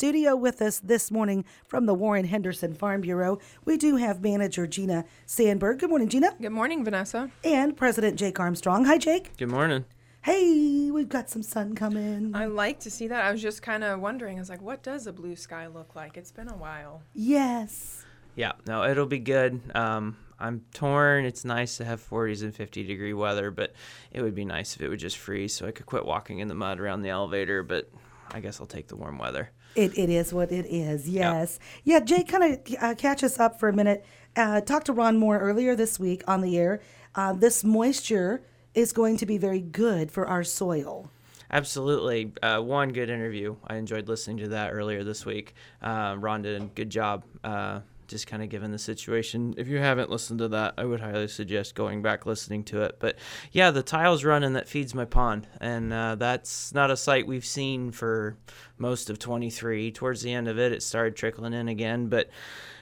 studio with us this morning from the Warren Henderson Farm Bureau, we do have manager Gina Sanberg. Good morning, Gina. Good morning, Vanessa. And President Jake Armstrong. Hi, Jake. Good morning. Hey, we've got some sun coming. I like to see that. I was just kind of wondering. I was like, what does a blue sky look like? It's been a while. Yes. Yeah, no, it'll be good. Um, I'm torn. It's nice to have 40s and 50 degree weather, but it would be nice if it would just freeze so I could quit walking in the mud around the elevator. But I guess I'll take the warm weather. It, it is what it is, yes. Yeah, Jake, kind of uh, catch us up for a minute. Uh, talked to Ron Moore earlier this week on the air. Uh, this moisture is going to be very good for our soil. Absolutely. Uh, one good interview. I enjoyed listening to that earlier this week. Uh, Ron did a good job uh, just kind of given the situation. If you haven't listened to that, I would highly suggest going back listening to it. But yeah, the tile's running that feeds my pond, and uh, that's not a sight we've seen for most of 23. Towards the end of it, it started trickling in again, but.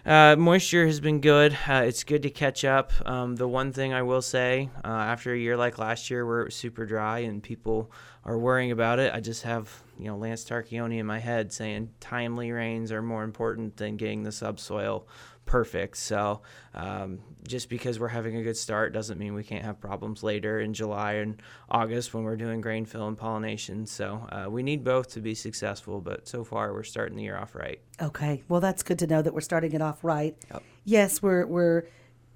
Uh, moisture has been good. Uh, it's good to catch up. Um, the one thing I will say, uh, after a year like last year where it was super dry and people are worrying about it, I just have you know Lance Tarchioni in my head saying timely rains are more important than getting the subsoil perfect. So um, just because we're having a good start doesn't mean we can't have problems later in July and August when we're doing grain fill and pollination. So uh, we need both to be successful, but so far we're starting the year off right. Okay, well that's good to know that we're starting it off right. Yep. Yes, we're we're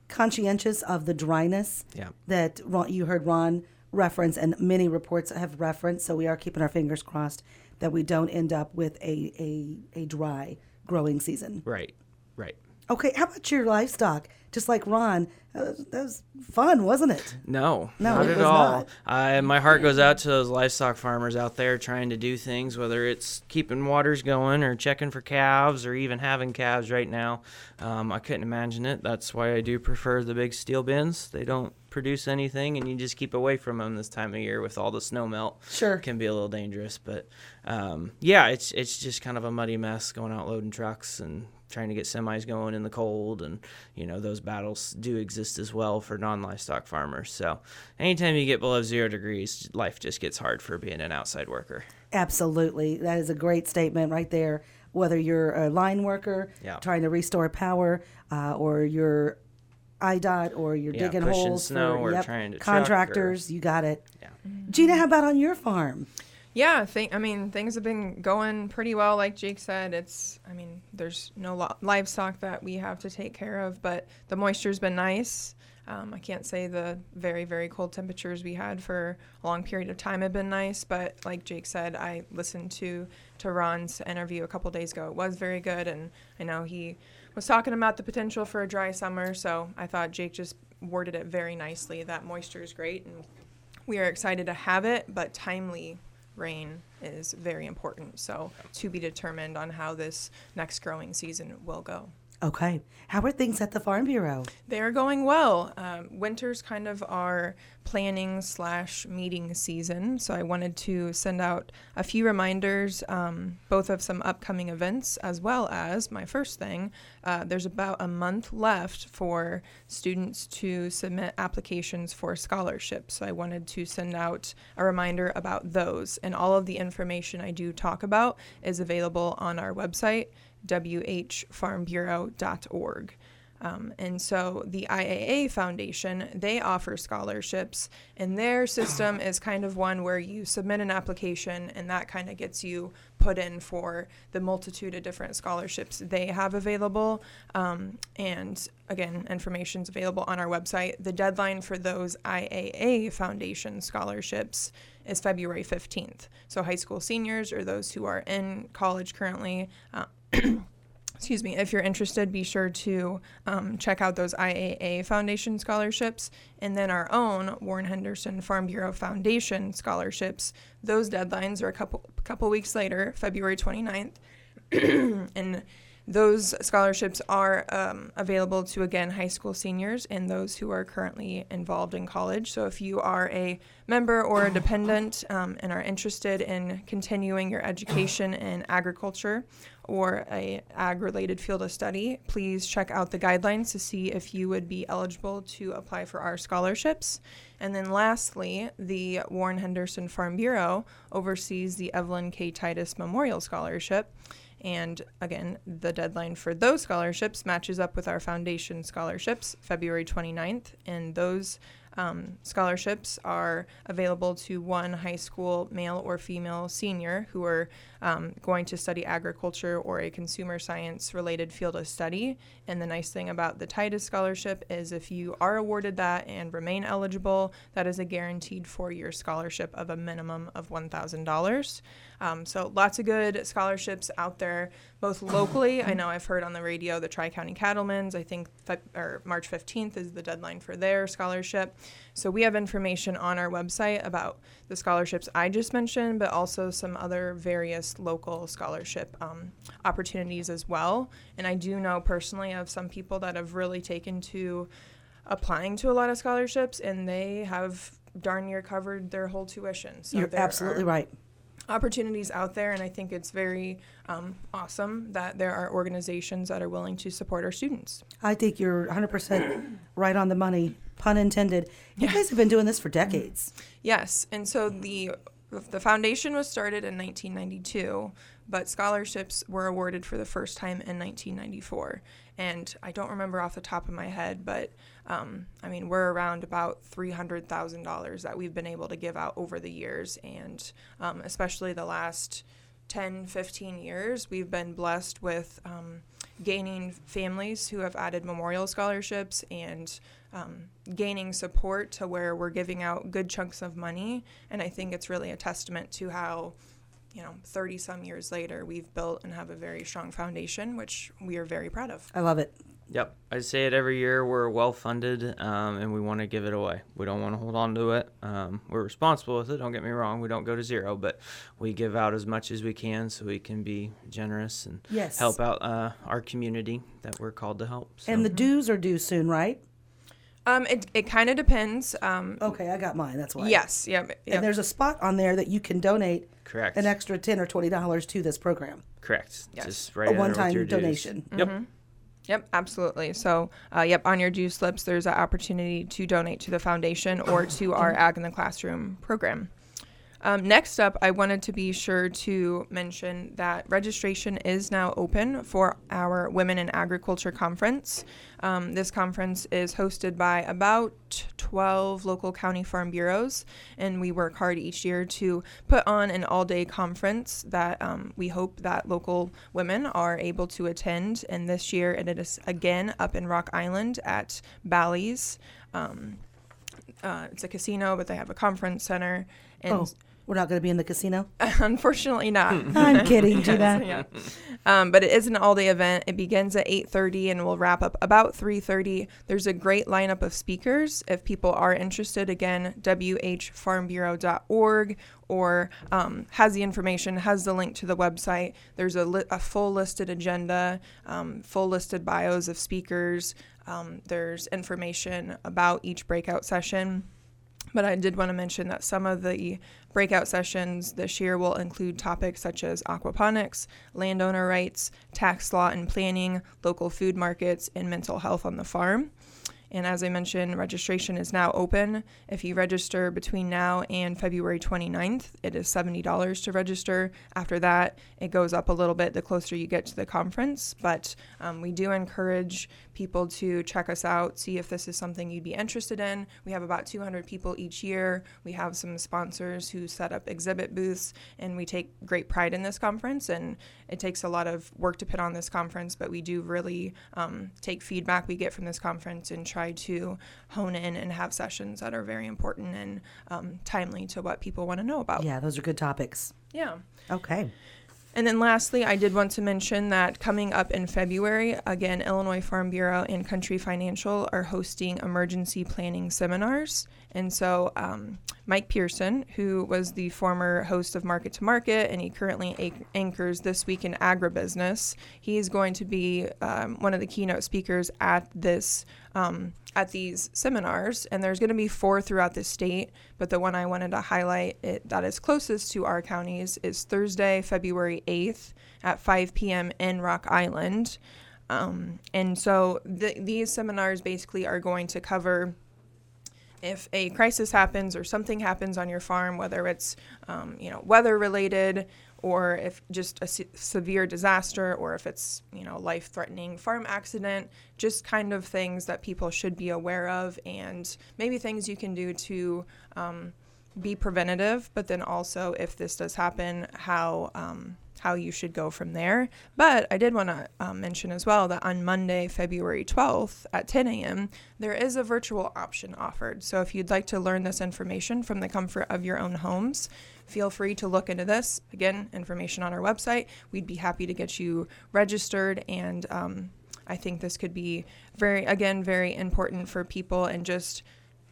conscientious of the dryness Yeah. that Ron, you heard Ron reference, and many reports have referenced. So we are keeping our fingers crossed that we don't end up with a a, a dry growing season. Right. Right. Okay, how about your livestock? Just like Ron, that was, that was fun, wasn't it? No, No, not at all. not. I, my heart goes out to those livestock farmers out there trying to do things, whether it's keeping waters going or checking for calves or even having calves right now. Um, I couldn't imagine it. That's why I do prefer the big steel bins. They don't produce anything, and you just keep away from them this time of year with all the snow melt. Sure. can be a little dangerous, but um, yeah, it's it's just kind of a muddy mess going out loading trucks and trying to get semis going in the cold and you know those battles do exist as well for non-livestock farmers so anytime you get below zero degrees life just gets hard for being an outside worker Absolutely. That is a great statement right there. Whether you're a line worker Yeah. trying to restore power, uh, or you're IDOT, or you're Yeah, digging holes snow for or trying to contractors, you got it. Yeah. Gina, how about on your farm? Yeah, think, I mean, things have been going pretty well. Like Jake said, it's, I mean, there's no lo- livestock that we have to take care of, but the moisture's been nice. Um, I can't say the very, very cold temperatures we had for a long period of time have been nice, but like Jake said, I listened to, to Ron's interview a couple days ago. It was very good, and I know he was talking about the potential for a dry summer, so I thought Jake just worded it very nicely. That moisture is great, and we are excited to have it, but timely rain is very important. So to be determined on how this next growing season will go. Okay. How are things at the Farm Bureau? They are going well. Um, winter's kind of our planning slash meeting season, so I wanted to send out a few reminders, um, both of some upcoming events as well as my first thing. Uh, there's about a month left for students to submit applications for scholarships. So I wanted to send out a reminder about those, and all of the information I do talk about is available on our website whfarmbureau.org. Um, and so the IAA Foundation, they offer scholarships, and their system is kind of one where you submit an application, and that kind of gets you put in for the multitude of different scholarships they have available. Um, and again, information's available on our website. The deadline for those IAA Foundation scholarships is February 15th. So high school seniors or those who are in college currently. Uh, excuse me, if you're interested, be sure to um, check out those IAA Foundation scholarships and then our own Warren Henderson Farm Bureau Foundation scholarships. Those deadlines are a couple couple weeks later, February 29th. and those scholarships are um, available to again high school seniors and those who are currently involved in college. So if you are a member or a dependent um, and are interested in continuing your education in agriculture or a ag-related field of study, please check out the guidelines to see if you would be eligible to apply for our scholarships. And then lastly, the Warren Henderson Farm Bureau oversees the Evelyn K. Titus Memorial Scholarship. And again, the deadline for those scholarships matches up with our foundation scholarships, February 29th. And those um, scholarships are available to one high school male or female senior who are um, going to study agriculture or a consumer science related field of study. And the nice thing about the Titus Scholarship is if you are awarded that and remain eligible, that is a guaranteed four year scholarship of a minimum of $1,000. Um, so lots of good scholarships out there, both locally. I know I've heard on the radio the Tri County Cattlemen's. I think fe- or March 15th is the deadline for their scholarship. So we have information on our website about the scholarships I just mentioned, but also some other various local scholarship um, opportunities as well. And I do know personally of some people that have really taken to applying to a lot of scholarships, and they have darn near covered their whole tuition. So You're absolutely right. Opportunities out there, and I think it's very um, awesome that there are organizations that are willing to support our students. I think you're 100% right on the money, pun intended. You guys have been doing this for decades. Yes, and so the the foundation was started in 1992, but scholarships were awarded for the first time in 1994. And I don't remember off the top of my head, but um, I mean we're around about three hundred thousand dollars that we've been able to give out over the years, and um, especially the last 10, 15 years, we've been blessed with um, gaining families who have added memorial scholarships and um, gaining support to where we're giving out good chunks of money. And I think it's really a testament to how, you know, 30 some years later, we've built and have a very strong foundation, which we are very proud of. I love it. Yep, I say it every year. We're well funded, um, and we want to give it away. We don't want to hold on to it. Um, we're responsible with it. Don't get me wrong. We don't go to zero, but we give out as much as we can so we can be generous and Yes. help out uh, our community that we're called to help. So. And the dues are due soon, right? Um, it, it kind of depends. Um, Okay, I got mine. That's why. Yes, yep, And there's a spot on there that you can donate correct. an extra 10 or $20 to this program. correct. Yes. Just right a one-time your dues. donation. Yep. Yep, absolutely. So, uh, yep, on your due slips, there's an opportunity to donate to the foundation or to our Ag in the Classroom program. Um, next up, I wanted to be sure to mention that registration is now open for our Women in Agriculture Conference. Um, this conference is hosted by about 12 local county farm bureaus, and we work hard each year to put on an all day conference that um, we hope that local women are able to attend. And this year, it is again up in Rock Island at Bally's. Um, uh, it's a casino, but they have a conference center. And Oh, we're not going to be in the casino? Unfortunately, not. I'm kidding, Gina. yeah. Um, but it is an all-day event. It begins at 8:30 and will wrap up about 3:30. There's a great lineup of speakers. If people are interested, again, whfarmbureau.org or um, has the information, has the link to the website. There's a, li- a full listed agenda, um, full listed bios of speakers. Um, there's information about each breakout session. But I did want to mention that some of the breakout sessions this year will include topics such as aquaponics, landowner rights, tax law and planning, local food markets, and mental health on the farm. And as I mentioned, registration is now open. If you register between now and February 29th, it is $70 to register. After that, it goes up a little bit the closer you get to the conference. But um, we do encourage people to check us out, see if this is something you'd be interested in. We have about 200 people each year. We have some sponsors who set up exhibit booths, and we take great pride in this conference. And it takes a lot of work to put on this conference, but we do really um, take feedback we get from this conference and try to hone in and have sessions that are very important and um, timely to what people want to know about. Yeah, those are good topics. yeah. Okay. And then lastly, I did want to mention that coming up in February, again, Illinois Farm Bureau and Country Financial are hosting emergency planning seminars. And so, um, Mike Pearson, who was the former host of Market to Market and he currently anch- anchors This Week in Agribusiness, he is going to be um, one of the keynote speakers at this. Um, at these seminars, and there's going to be four throughout the state. But the one I wanted to highlight it, that is closest to our counties is Thursday, February 8th at 5 p.m. in Rock Island. Um, and so th- these seminars basically are going to cover if a crisis happens or something happens on your farm, whether it's um, you know weather related or if just a se- severe disaster, or if it's you know life-threatening farm accident, just kind of things that people should be aware of, and maybe things you can do to um, be preventative. But then also, if this does happen, how um, how you should go from there. But I did want to um, mention as well that on Monday, February 12th at 10 a.m., there is a virtual option offered. So if you'd like to learn this information from the comfort of your own homes, feel free to look into this. Again, information on our website. We'd be happy to get you registered and um, I think this could be very, again, very important for people and just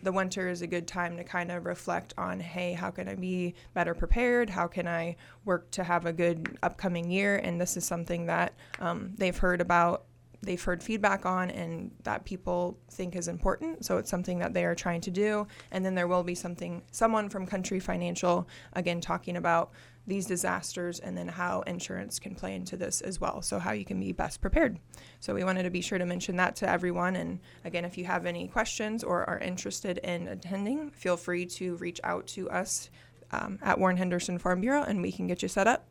the winter is a good time to kind of reflect on hey how can i be better prepared how can i work to have a good upcoming year and this is something that um, they've heard about they've heard feedback on and that people think is important so it's something that they are trying to do and then there will be something someone from country financial again talking about these disasters and then how insurance can play into this as well. So, how you can be best prepared. So, we wanted to be sure to mention that to everyone. And again, if you have any questions or are interested in attending, feel free to reach out to us um, at Warren Henderson Farm Bureau and we can get you set up.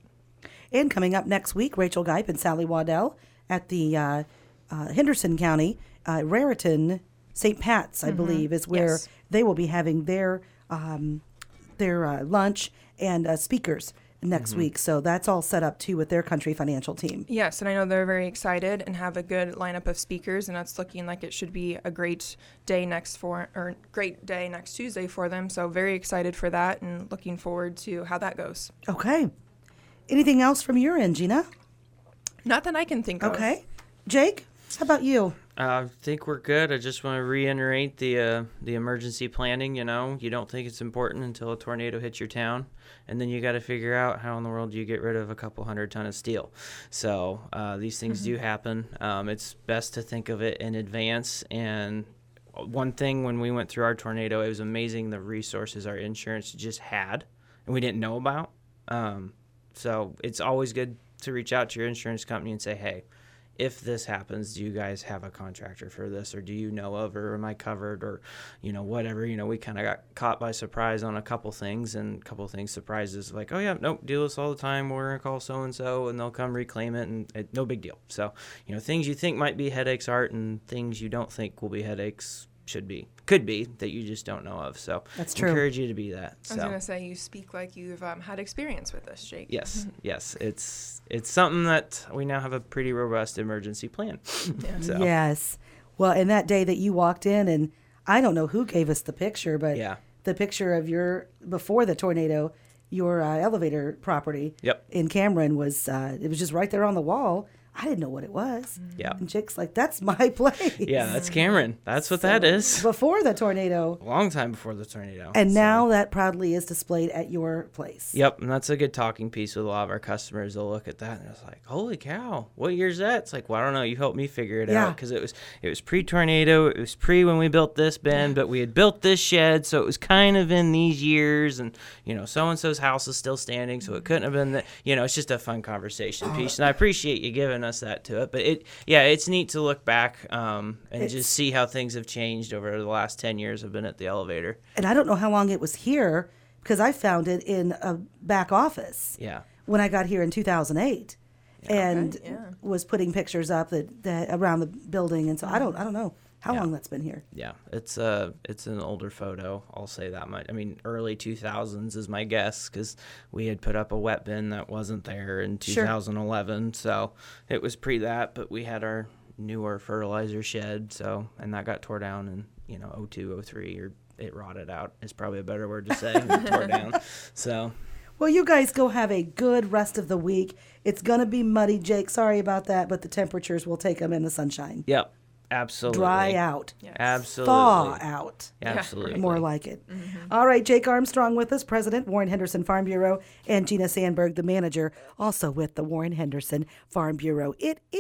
And coming up next week, Rachel Geip and Sally Waddell at the uh, uh, Henderson County, uh, Raritan, St. Pat's, I believe, is where Yes. they will be having their um, their uh, lunch and uh, speakers next week. So that's all set up too with their country financial team. Yes, and I know they're very excited and have a good lineup of speakers, and that's looking like it should be a great day next for or great day next Tuesday for them. So very excited for that, and looking forward to how that goes. Okay. Anything else from your end, Gina? Not that I can think of. Okay. Jake, how about you? Uh, I think we're good. I just want to reiterate the uh, the emergency planning. You know, you don't think it's important until a tornado hits your town, and then you got to figure out how in the world do you get rid of a couple hundred ton of steel. So uh, these things do happen. Um, it's best to think of it in advance. And one thing when we went through our tornado, it was amazing the resources our insurance just had, and we didn't know about. Um, so it's always good to reach out to your insurance company and say, hey if this happens, do you guys have a contractor for this, or do you know of, or am I covered, or you know whatever. You know, we kind of got caught by surprise on a couple things, and a couple things surprises like, oh yeah, nope, deal this all the time. We're gonna call so and so, and they'll come reclaim it, and it, no big deal. So you know, things you think might be headaches aren't, and things you don't think will be headaches should be, could be that you just don't know of. So That's true. Encourage you to be that. I was gonna say you speak like you've um, had experience with this, Jake. Yes, yes, it's it's something that we now have a pretty robust emergency plan. Yeah. So. Yes. Well, and that day that you walked in, and I don't know who gave us the picture, but Yeah. the picture of your before the tornado, your uh, elevator property Yep. in Cameron was uh, it was just right there on the wall. I didn't know what it was. Yeah. And Jake's like, "That's my place." Yeah, that's Cameron. That's what that is. Before the tornado, A long time before the tornado. and So- now that proudly is displayed at your place. Yep, and that's a good talking piece with a lot of our customers. They'll look at that and it's like, "Holy cow, what year's that?" It's like, "Well, I don't know. You helped me figure it Yeah. out because it was it was pre-tornado. It was pre when we built this bin, but we had built this shed, so it was kind of in these years, and you know, so and so's house is still standing, so it couldn't have been that. You know, it's just a fun conversation oh. piece, and I appreciate you giving us that to it. But it, yeah, it's neat to look back um, and It's- just see how things have changed over the last ten years. I've been at the elevator. And I don't know how long it was here because I found it in a back office. Yeah. when I got here in 2008 and Okay, yeah. was putting pictures up that, that around the building and so I don't I don't know how Yeah. long that's been here. Yeah, it's a it's an older photo. I'll say that much. I mean, early 2000s is my guess because we had put up a wet bin that wasn't there in Sure. 2011, so it was pre that. But we had our newer fertilizer shed, so and that got tore down in you know 02, 03, or it rotted out is probably a better word to say. tore down. So Well, you guys go have a good rest of the week. It's going to be muddy, Jake. Sorry about that, but the temperatures will take them in the sunshine. yep, absolutely Dry out. Yes. Absolutely. Thaw out. Absolutely. More like it. Mm-hmm. All right, Jake Armstrong with us, President, Warren Henderson Farm Bureau, and Gina Sanberg, the manager, also with the Warren Henderson Farm Bureau. It is.